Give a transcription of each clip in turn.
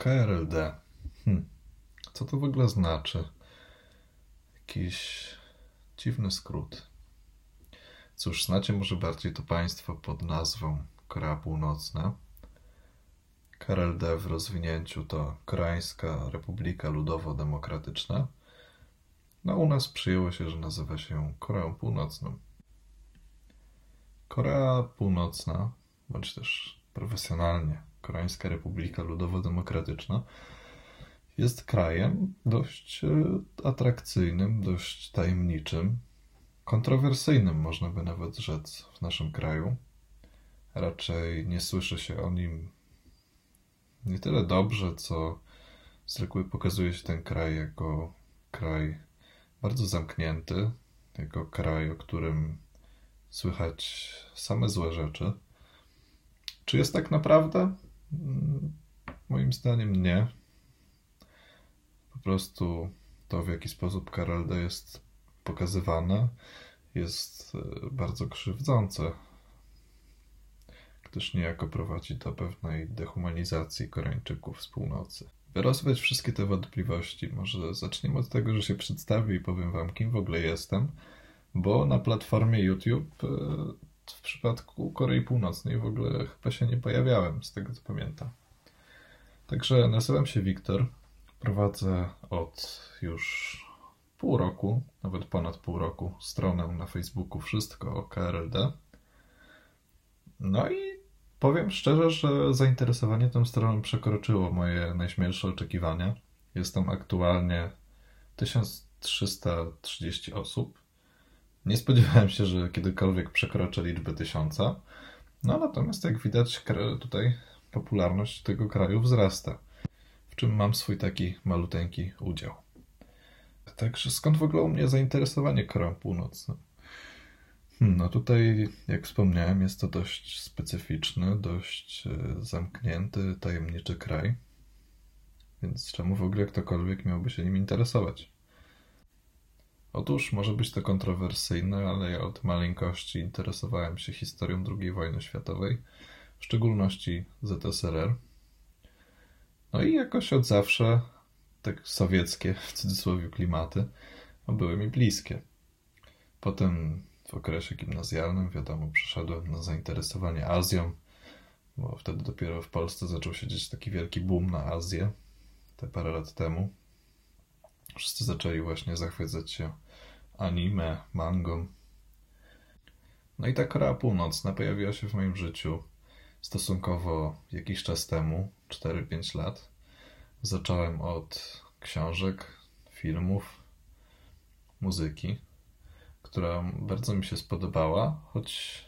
KRLD. Hm. Co to w ogóle znaczy? Jakiś dziwny skrót. Cóż, znacie może bardziej to państwo pod nazwą Korea Północna. KRLD w rozwinięciu to Koreańska Republika Ludowo-Demokratyczna. No u nas przyjęło się, że nazywa się Koreą Północną. Korea Północna, bądź też profesjonalnie Koreańska Republika Ludowo-Demokratyczna, jest krajem dość e, atrakcyjnym, dość tajemniczym, kontrowersyjnym, można by nawet rzec, w naszym kraju. Raczej nie słyszy się o nim nie tyle dobrze, co z reguły pokazuje się ten kraj jako kraj bardzo zamknięty, jako kraj, o którym słychać same złe rzeczy. Czy jest tak naprawdę? Mm, moim zdaniem nie. Po prostu to, w jaki sposób KRLD jest pokazywane, jest e, bardzo krzywdzące, gdyż niejako prowadzi do pewnej dehumanizacji Koreańczyków z północy. By rozwiać wszystkie te wątpliwości, może zaczniemy od tego, że się przedstawię i powiem wam, kim w ogóle jestem, bo na platformie YouTube e, w przypadku Korei Północnej w ogóle chyba się nie pojawiałem, z tego co pamiętam. Także nazywam się Wiktor. Prowadzę od już pół roku, nawet ponad pół roku, stronę na Facebooku Wszystko o KRLD. No i powiem szczerze, że zainteresowanie tą stroną przekroczyło moje najśmielsze oczekiwania. Jest tam aktualnie 1330 osób. Nie spodziewałem się, że kiedykolwiek przekroczę liczbę tysiąca. No natomiast jak widać tutaj popularność tego kraju wzrasta, w czym mam swój taki maluteńki udział. Także skąd w ogóle u mnie zainteresowanie Koreą Północną? Hmm, no tutaj, jak wspomniałem, jest to dość specyficzny, dość e, zamknięty, tajemniczy kraj. Więc czemu w ogóle ktokolwiek miałby się nim interesować? Otóż może być to kontrowersyjne, ale ja od maleńkości interesowałem się historią II wojny światowej, w szczególności ZSRR. No i jakoś od zawsze tak sowieckie, w cudzysłowie, klimaty były mi bliskie. Potem w okresie gimnazjalnym, wiadomo, przeszedłem na zainteresowanie Azją, bo wtedy dopiero w Polsce zaczął się dziać taki wielki boom na Azję, te parę lat temu. Wszyscy zaczęli właśnie zachwycać się anime, mangą. No i ta Korea Północna pojawiła się w moim życiu stosunkowo jakiś czas temu, 4-5 lat. Zacząłem od książek, filmów, muzyki, która bardzo mi się spodobała, choć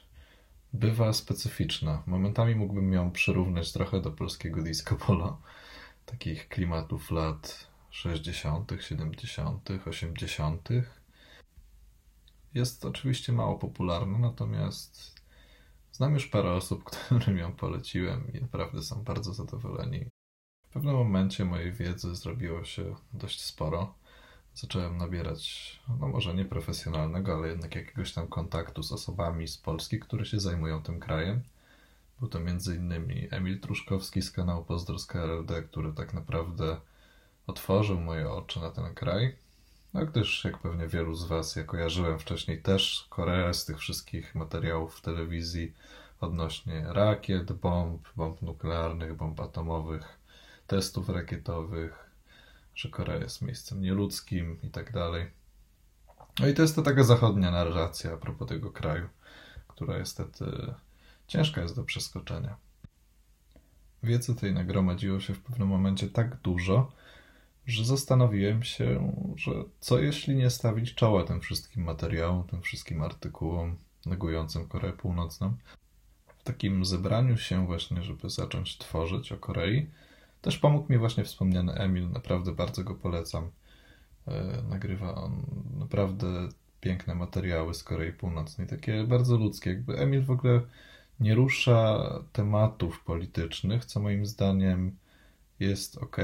bywa specyficzna. Momentami mógłbym ją przyrównać trochę do polskiego disco polo, takich klimatów lat 60., 70., 80. Jest oczywiście mało popularna, natomiast znam już parę osób, którym ją poleciłem i naprawdę są bardzo zadowoleni. W pewnym momencie mojej wiedzy zrobiło się dość sporo. Zacząłem nabierać, no może nie profesjonalnego, ale jednak jakiegoś tam kontaktu z osobami z Polski, które się zajmują tym krajem. Był to m.in. Emil Truszkowski z kanału Pozdro z który tak naprawdę otworzył moje oczy na ten kraj. No gdyż, jak pewnie wielu z Was, ja kojarzyłem wcześniej też Koreę z tych wszystkich materiałów w telewizji odnośnie rakiet, bomb, bomb nuklearnych, bomb atomowych, testów rakietowych, że Korea jest miejscem nieludzkim i tak dalej. No i to jest to taka zachodnia narracja a propos tego kraju, która niestety ciężka jest do przeskoczenia. Wiedzy tej nagromadziło się w pewnym momencie tak dużo, że zastanowiłem się, że co jeśli nie stawić czoła tym wszystkim materiałom, tym wszystkim artykułom negującym Koreę Północną. W takim zebraniu się właśnie, żeby zacząć tworzyć o Korei, też pomógł mi właśnie wspomniany Emil, naprawdę bardzo go polecam. E, nagrywa on naprawdę piękne materiały z Korei Północnej, takie bardzo ludzkie. Jakby Emil w ogóle nie rusza tematów politycznych, co moim zdaniem jest ok,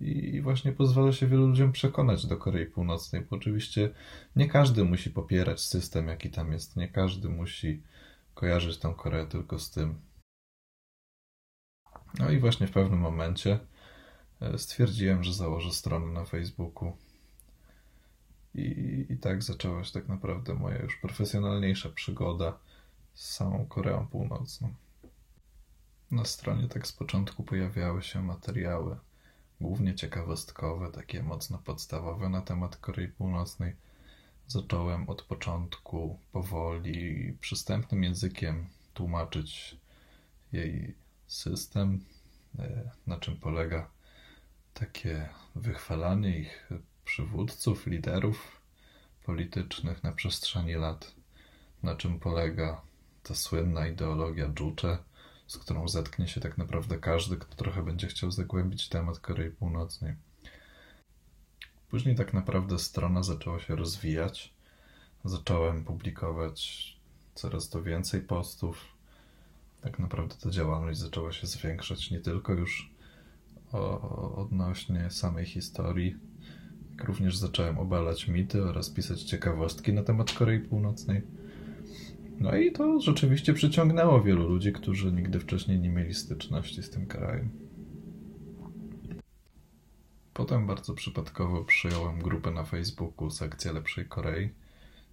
i właśnie pozwala się wielu ludziom przekonać do Korei Północnej, bo oczywiście nie każdy musi popierać system, jaki tam jest, nie każdy musi kojarzyć tą Koreę tylko z tym. No i właśnie w pewnym momencie e, stwierdziłem, że założę stronę na Facebooku. I, I tak zaczęła się tak naprawdę moja już profesjonalniejsza przygoda z samą Koreą Północną. Na stronie tak z początku pojawiały się materiały, głównie ciekawostkowe, takie mocno podstawowe na temat Korei Północnej. Zacząłem od początku powoli, przystępnym językiem tłumaczyć jej system, e, na czym polega takie wychwalanie ich przywódców, liderów politycznych na przestrzeni lat, na czym polega ta słynna ideologia Juche, z którą zetknie się tak naprawdę każdy, kto trochę będzie chciał zagłębić temat Korei Północnej. Później tak naprawdę strona zaczęła się rozwijać. Zacząłem publikować coraz to więcej postów. Tak naprawdę ta działalność zaczęła się zwiększać nie tylko już o, odnośnie samej historii, jak również zacząłem obalać mity oraz pisać ciekawostki na temat Korei Północnej. No i to rzeczywiście przyciągnęło wielu ludzi, którzy nigdy wcześniej nie mieli styczności z tym krajem. Potem bardzo przypadkowo przyjąłem grupę na Facebooku Sekcja Lepszej Korei,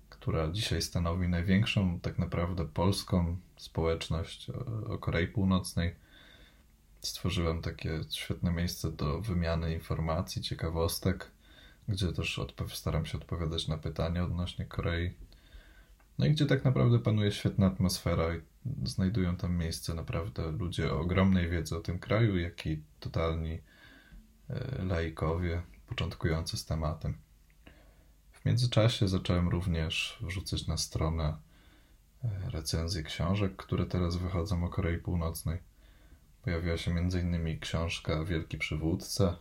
która dzisiaj stanowi największą tak naprawdę polską społeczność o Korei Północnej. Stworzyłem takie świetne miejsce do wymiany informacji, ciekawostek, gdzie też staram się odpowiadać na pytania odnośnie Korei. No i gdzie tak naprawdę panuje świetna atmosfera i znajdują tam miejsce naprawdę ludzie o ogromnej wiedzy o tym kraju, jak i totalni e, laikowie początkujący z tematem. W międzyczasie zacząłem również wrzucać na stronę e, recenzje książek, które teraz wychodzą o Korei Północnej. Pojawiła się m.in. książka Wielki Przywódca,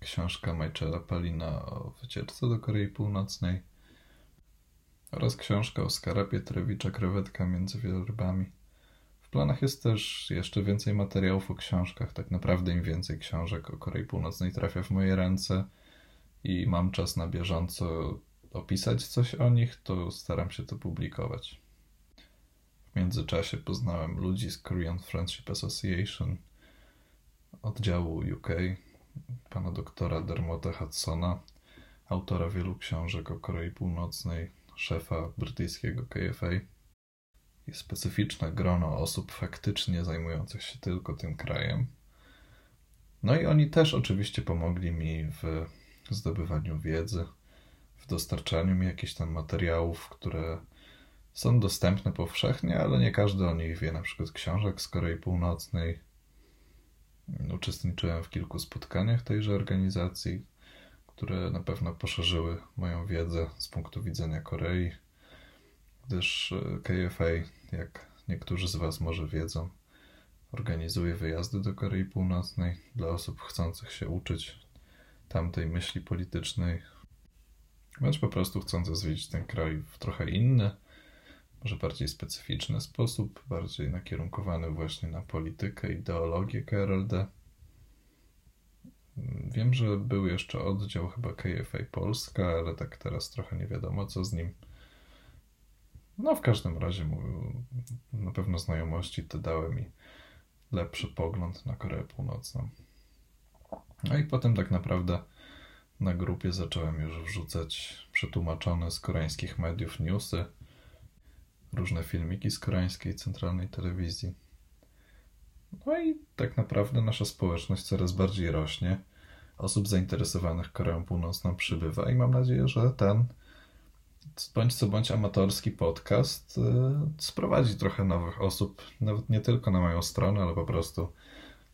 książka Michaela Palina o wycieczce do Korei Północnej oraz książka Oskara Pietrowicza Krewetka między wielorybami. W planach jest też jeszcze więcej materiałów o książkach. Tak naprawdę im więcej książek o Korei Północnej trafia w moje ręce i mam czas na bieżąco opisać coś o nich, to staram się to publikować. W międzyczasie poznałem ludzi z Korean Friendship Association oddziału UK, pana doktora Dermota Hudsona, autora wielu książek o Korei Północnej, szefa brytyjskiego KFA. Jest specyficzne grono osób faktycznie zajmujących się tylko tym krajem. No i oni też oczywiście pomogli mi w zdobywaniu wiedzy, w dostarczaniu mi jakichś tam materiałów, które są dostępne powszechnie, ale nie każdy o nich wie, na przykład książek z Korei Północnej. Uczestniczyłem w kilku spotkaniach tejże organizacji, które na pewno poszerzyły moją wiedzę z punktu widzenia Korei, gdyż e, KFA, jak niektórzy z Was może wiedzą, organizuje wyjazdy do Korei Północnej dla osób chcących się uczyć tamtej myśli politycznej, bądź po prostu chcących zwiedzić ten kraj w trochę inny, może bardziej specyficzny sposób, bardziej nakierunkowany właśnie na politykę, ideologię KRLD. Wiem, że był jeszcze oddział chyba KFA Polska, ale tak teraz trochę nie wiadomo co z nim. No w każdym razie na pewno znajomości te dały mi lepszy pogląd na Koreę Północną. No i potem tak naprawdę na grupie zacząłem już wrzucać przetłumaczone z koreańskich mediów newsy, różne filmiki z koreańskiej centralnej telewizji. No i tak naprawdę nasza społeczność coraz bardziej rośnie. Osób zainteresowanych Koreą Północną przybywa i mam nadzieję, że ten bądź co bądź amatorski podcast y, sprowadzi trochę nowych osób, nawet nie tylko na moją stronę, ale po prostu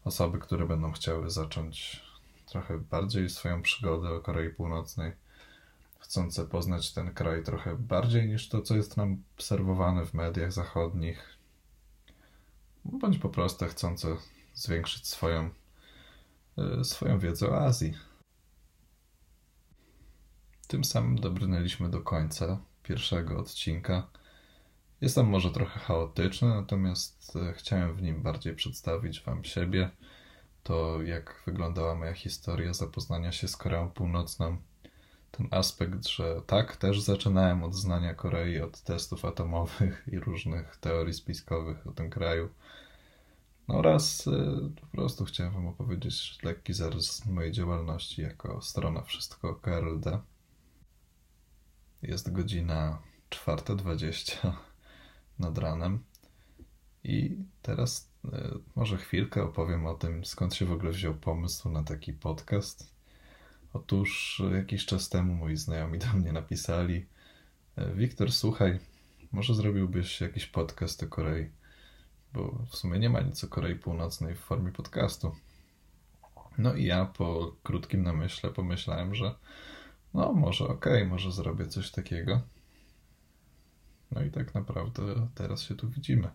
osoby, które będą chciały zacząć trochę bardziej swoją przygodę o Korei Północnej, chcące poznać ten kraj trochę bardziej niż to, co jest nam serwowane w mediach zachodnich, bądź po prostu chcące zwiększyć swoją, e, swoją wiedzę o Azji. Tym samym dobrnęliśmy do końca pierwszego odcinka. Jest on może trochę chaotyczny, natomiast e, chciałem w nim bardziej przedstawić Wam siebie, to jak wyglądała moja historia zapoznania się z Koreą Północną. Ten aspekt, że tak, też zaczynałem od znania Korei, od testów atomowych i różnych teorii spiskowych o tym kraju No oraz y, po prostu chciałem Wam opowiedzieć lekki zarys mojej działalności jako strona Wszystko KRLD. Jest godzina 4.20 nad ranem i teraz y, może chwilkę opowiem o tym, skąd się w ogóle wziął pomysł na taki podcast. Otóż jakiś czas temu moi znajomi do mnie napisali: Wiktor, słuchaj, może zrobiłbyś jakiś podcast o Korei? Bo w sumie nie ma nic o Korei Północnej w formie podcastu. No i ja po krótkim namyśle pomyślałem, że no może okej, okay, może zrobię coś takiego. No i tak naprawdę teraz się tu widzimy.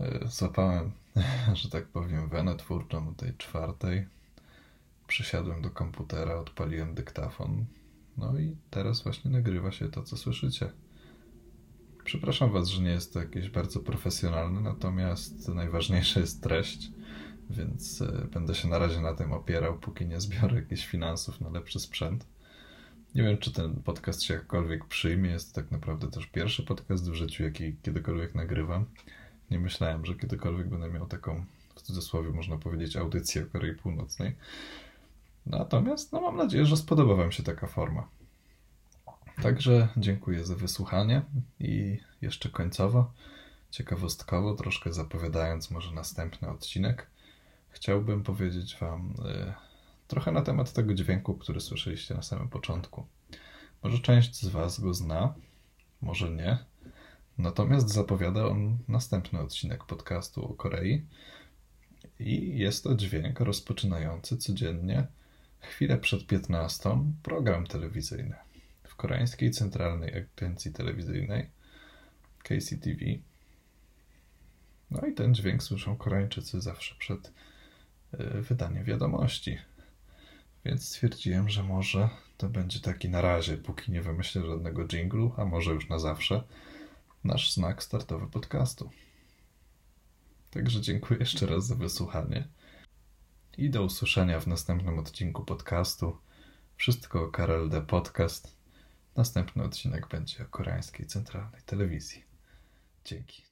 E, złapałem, że tak powiem, wenę twórczą tej czwartej. Przysiadłem do komputera, odpaliłem dyktafon. No i teraz właśnie nagrywa się to, co słyszycie. Przepraszam Was, że nie jest to jakieś bardzo profesjonalne, natomiast najważniejsza jest treść, więc e, będę się na razie na tym opierał, póki nie zbiorę jakichś finansów na lepszy sprzęt. Nie wiem, czy ten podcast się jakkolwiek przyjmie. Jest to tak naprawdę też pierwszy podcast w życiu, jaki kiedykolwiek nagrywam. Nie myślałem, że kiedykolwiek będę miał taką, w cudzysłowie można powiedzieć, audycję o Korei Północnej. Natomiast no, mam nadzieję, że spodoba Wam się taka forma. Także dziękuję za wysłuchanie i jeszcze końcowo, ciekawostkowo, troszkę zapowiadając może następny odcinek, chciałbym powiedzieć Wam y, trochę na temat tego dźwięku, który słyszeliście na samym początku. Może część z Was go zna, może nie. Natomiast zapowiada on następny odcinek podcastu o Korei. I jest to dźwięk rozpoczynający codziennie, chwilę przed 15, program telewizyjny w koreańskiej centralnej agencji telewizyjnej KCTV. No i ten dźwięk słyszą Koreańczycy zawsze przed e, wydaniem wiadomości. Więc stwierdziłem, że może to będzie taki na razie, póki nie wymyślę żadnego jinglu, a może już na zawsze, nasz znak startowy podcastu. Także dziękuję jeszcze raz za wysłuchanie i do usłyszenia w następnym odcinku podcastu. Wszystko o Karel. Podcast. Następny odcinek będzie o koreańskiej centralnej telewizji. Dzięki.